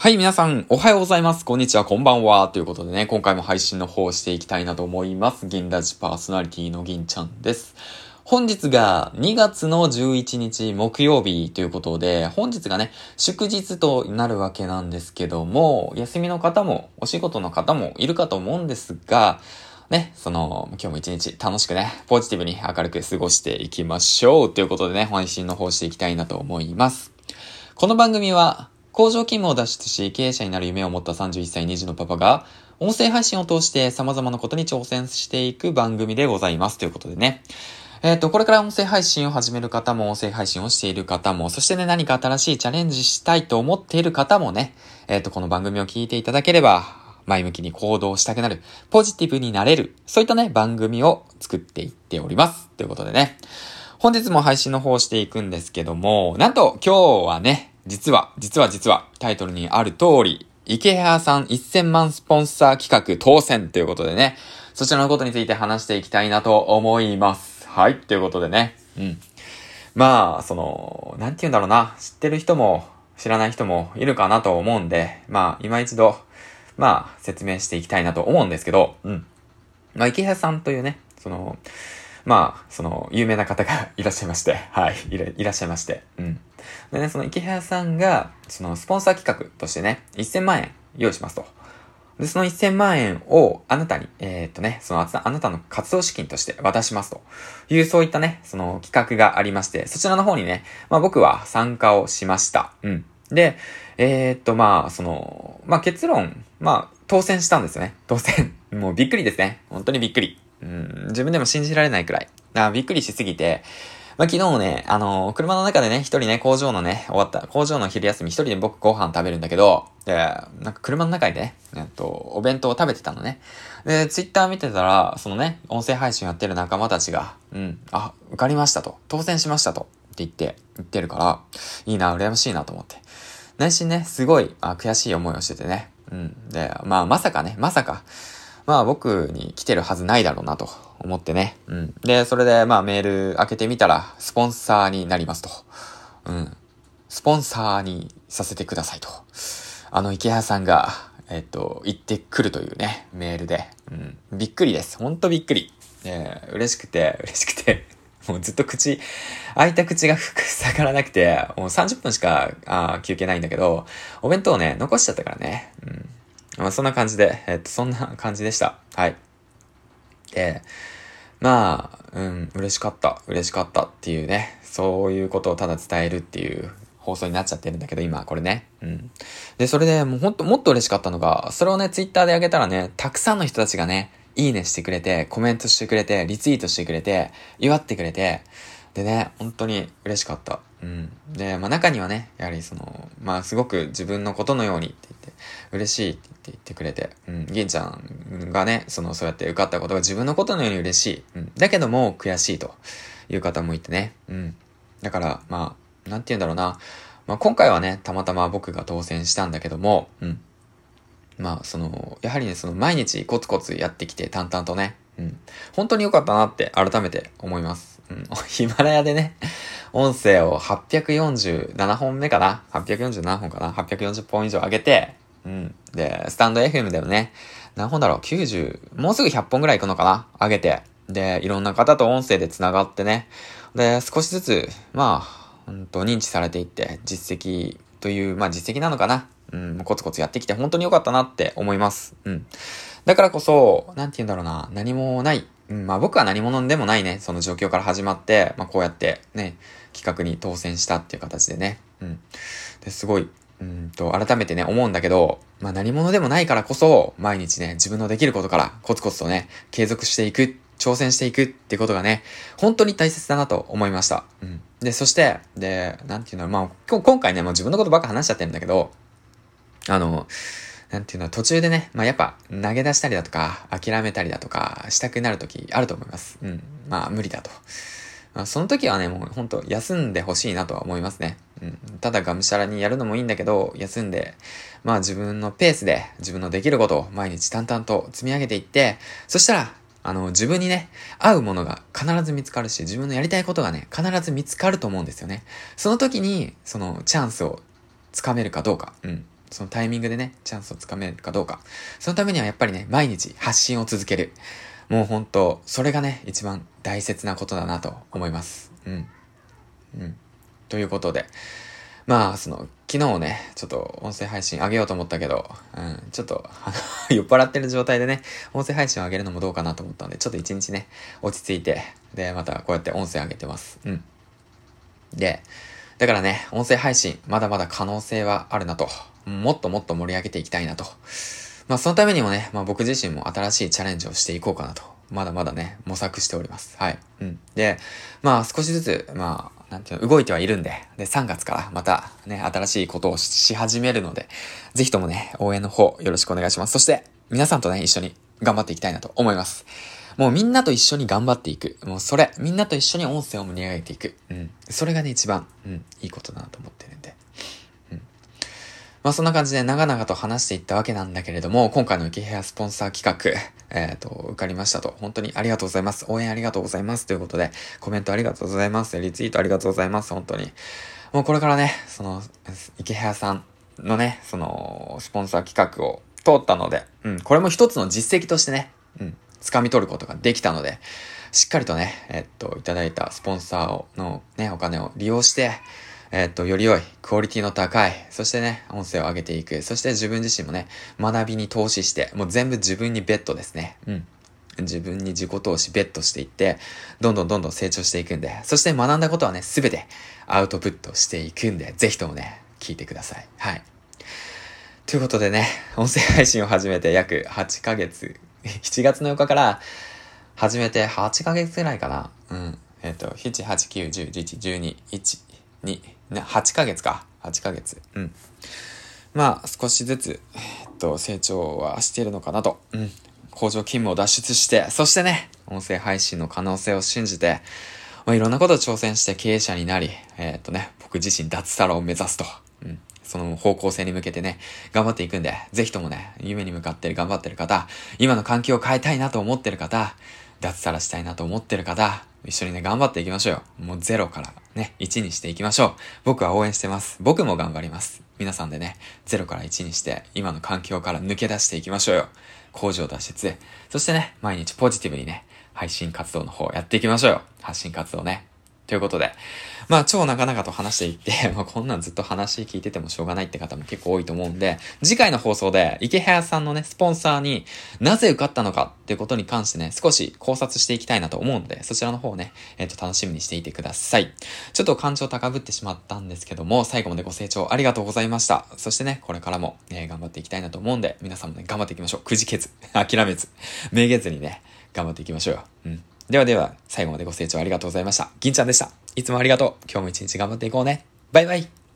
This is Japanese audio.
はい、皆さん、おはようございます。こんにちは、こんばんは。ということでね、今回も配信の方をしていきたいなと思います。銀ラジパーソナリティの銀ちゃんです。本日が2月の11日木曜日ということで、本日がね、祝日となるわけなんですけども、休みの方も、お仕事の方もいるかと思うんですが、ね、その、今日も一日楽しくね、ポジティブに明るく過ごしていきましょう。ということでね、配信の方していきたいなと思います。この番組は、工場勤務を脱出し、経営者になる夢を持った31歳2児のパパが、音声配信を通して様々なことに挑戦していく番組でございます。ということでね。えっ、と、これから音声配信を始める方も、音声配信をしている方も、そしてね、何か新しいチャレンジしたいと思っている方もね、えっ、と、この番組を聞いていただければ、前向きに行動したくなる、ポジティブになれる、そういったね、番組を作っていっております。ということでね。本日も配信の方をしていくんですけども、なんと今日はね、実は、実は実は、タイトルにある通り、池谷さん1000万スポンサー企画当選ということでね、そちらのことについて話していきたいなと思います。はい、ということでね。うん。まあ、その、なんて言うんだろうな、知ってる人も知らない人もいるかなと思うんで、まあ、今一度、まあ、説明していきたいなと思うんですけど、うん。まあ、池谷さんというね、その、まあ、その、有名な方がいらっしゃいまして、はい、いらっしゃいまして、うん。でね、その池谷さんが、その、スポンサー企画としてね、1000万円用意しますと。で、その1000万円をあなたに、えーっとね、そのああなたの活動資金として渡しますという、そういったね、その企画がありまして、そちらの方にね、まあ僕は参加をしました。うん。で、えーっと、まあ、その、まあ結論、まあ、当選したんですよね。当選。もうびっくりですね。本当にびっくり。自分でも信じられないくらい。あびっくりしすぎて、まあ、昨日もね、あのー車の中でね、一人ね、工場のね、終わった、工場の昼休み一人で僕ご飯食べるんだけど、で、なんか車の中でね、えっと、お弁当を食べてたのね。で、ツイッター見てたら、そのね、音声配信やってる仲間たちが、うん、あ、受かりましたと、当選しましたと、って言って、言ってるから、いいな、羨ましいなと思って。内心ね、すごい、あ悔しい思いをしててね。うん。で、まあ、まさかね、まさか、まあ僕に来てるはずないだろうなと思ってね。うん。で、それでまあメール開けてみたら、スポンサーになりますと。うん。スポンサーにさせてくださいと。あの池谷さんが、えっと、言ってくるというね、メールで。うん。びっくりです。ほんとびっくり。えー、嬉しくて、嬉しくて。もうずっと口、開いた口が塞がらなくて、もう30分しか、あ休憩ないんだけど、お弁当ね、残しちゃったからね。うん。まあそんな感じで、えっと、そんな感じでした。はい。で、まあ、うん、嬉しかった、嬉しかったっていうね、そういうことをただ伝えるっていう放送になっちゃってるんだけど、今、これね。うん。で、それでもうほんと、もっと嬉しかったのが、それをね、ツイッターで上げたらね、たくさんの人たちがね、いいねしてくれて、コメントしてくれて、リツイートしてくれて、祝ってくれて、でね、本当に嬉しかった。うん。で、まあ中にはね、やはりその、まあすごく自分のことのようにって言って、嬉しいって言ってくれて、うん。銀ちゃんがね、その、そうやって受かったことが自分のことのように嬉しい。うん。だけども悔しいという方もいてね。うん。だから、まあ、なんて言うんだろうな。まあ今回はね、たまたま僕が当選したんだけども、うん。まあ、その、やはりね、その、毎日コツコツやってきて、淡々とね、うん。本当に良かったなって改めて思います。うん。ヒマラヤでね、音声を847本目かな ?847 本かな ?840 本以上上げて、うん。で、スタンド FM でもね、何本だろう ?90、もうすぐ100本ぐらい行くのかな？上げて。で、いろんな方と音声で繋がってね。で、少しずつ、まあ、うんと、認知されていって、実績という、まあ実績なのかな？うん、コツコツやってきて本当に良かったなって思います。うん。だからこそ、なんて言うんだろうな、何もない。うん、まあ僕は何者でもないね、その状況から始まって、まあこうやってね、企画に当選したっていう形でね。うん。で、すごい、うんと、改めてね、思うんだけど、まあ何者でもないからこそ、毎日ね、自分のできることからコツコツとね、継続していく、挑戦していくってことがね、本当に大切だなと思いました。うん。で、そして、で、なんていうの、まあ、今今回ね、もう自分のことばっか話しちゃってるんだけど、あの、なんていうの、途中でね、まあやっぱ投げ出したりだとか、諦めたりだとか、したくなる時あると思います。うん。まあ無理だと。まあ、その時はね、もうほんと休んでほしいなとは思いますね。うん。ただがむしゃらにやるのもいいんだけど、休んで、まあ自分のペースで自分のできることを毎日淡々と積み上げていって、そしたら、あの、自分にね、合うものが必ず見つかるし、自分のやりたいことがね、必ず見つかると思うんですよね。その時に、そのチャンスをつかめるかどうか。うん。そのタイミングでね、チャンスをつかめるかどうか。そのためにはやっぱりね、毎日発信を続ける。もう本当それがね、一番大切なことだなと思います。うん。うん。ということで、まあ、その、昨日ね、ちょっと音声配信上げようと思ったけど、うん、ちょっと、酔っ払ってる状態でね、音声配信を上げるのもどうかなと思ったんで、ちょっと一日ね、落ち着いて、で、またこうやって音声上げてます。うん。で、だからね、音声配信、まだまだ可能性はあるなと。もっともっと盛り上げていきたいなと。まあそのためにもね、まあ僕自身も新しいチャレンジをしていこうかなと。まだまだね、模索しております。はい。うん。で、まあ少しずつ、まあ、なんていうの、動いてはいるんで、で、3月からまたね、新しいことをし始めるので、ぜひともね、応援の方よろしくお願いします。そして、皆さんとね、一緒に頑張っていきたいなと思います。もうみんなと一緒に頑張っていく。もうそれ、みんなと一緒に音声を盛り上げていく。うん。それがね、一番、うん、いいことだなと思ってるんで。まあそんな感じで長々と話していったわけなんだけれども、今回の池部屋スポンサー企画、えっ、ー、と、受かりましたと。本当にありがとうございます。応援ありがとうございます。ということで、コメントありがとうございます。リツイートありがとうございます。本当に。もうこれからね、その、池部屋さんのね、その、スポンサー企画を通ったので、うん、これも一つの実績としてね、うん、掴み取ることができたので、しっかりとね、えっと、いただいたスポンサーのね、お金を利用して、えっと、より良い、クオリティの高い、そしてね、音声を上げていく、そして自分自身もね、学びに投資して、もう全部自分にベッドですね。うん。自分に自己投資ベッドしていって、どんどんどんどん成長していくんで、そして学んだことはね、すべてアウトプットしていくんで、ぜひともね、聞いてください。はい。ということでね、音声配信を始めて約8ヶ月、7月の4日から始めて8ヶ月くらいかな。うん。えっ、ー、と、7、8、9、10、11、12、1、2、ね、8ヶ月か。8ヶ月。うん。まあ、少しずつ、えっと、成長はしているのかなと。うん。工場勤務を脱出して、そしてね、音声配信の可能性を信じて、まあ、いろんなことを挑戦して経営者になり、え、っとね、僕自身脱サラを目指すと。うん。その方向性に向けてね、頑張っていくんで、ぜひともね、夢に向かって頑張ってる方、今の環境を変えたいなと思ってる方、脱サラしたいなと思ってる方、一緒にね、頑張っていきましょうよ。もうゼロからね、1にしていきましょう。僕は応援してます。僕も頑張ります。皆さんでね、ゼロから1にして、今の環境から抜け出していきましょうよ。工場脱出。そしてね、毎日ポジティブにね、配信活動の方やっていきましょうよ。発信活動ね。ということで、まあ超長々と話していって、まあこんなんずっと話聞いててもしょうがないって方も結構多いと思うんで、次回の放送で池早さんのね、スポンサーになぜ受かったのかっていうことに関してね、少し考察していきたいなと思うので、そちらの方ね、えっ、ー、と楽しみにしていてください。ちょっと感情高ぶってしまったんですけども、最後までご清聴ありがとうございました。そしてね、これからも、えー、頑張っていきたいなと思うんで、皆さんもね、頑張っていきましょう。くじけず、諦めず、めげずにね、頑張っていきましょうよ。うん。ではでは、最後までご清聴ありがとうございました。銀ちゃんでした。いつもありがとう。今日も一日頑張っていこうね。バイバイ。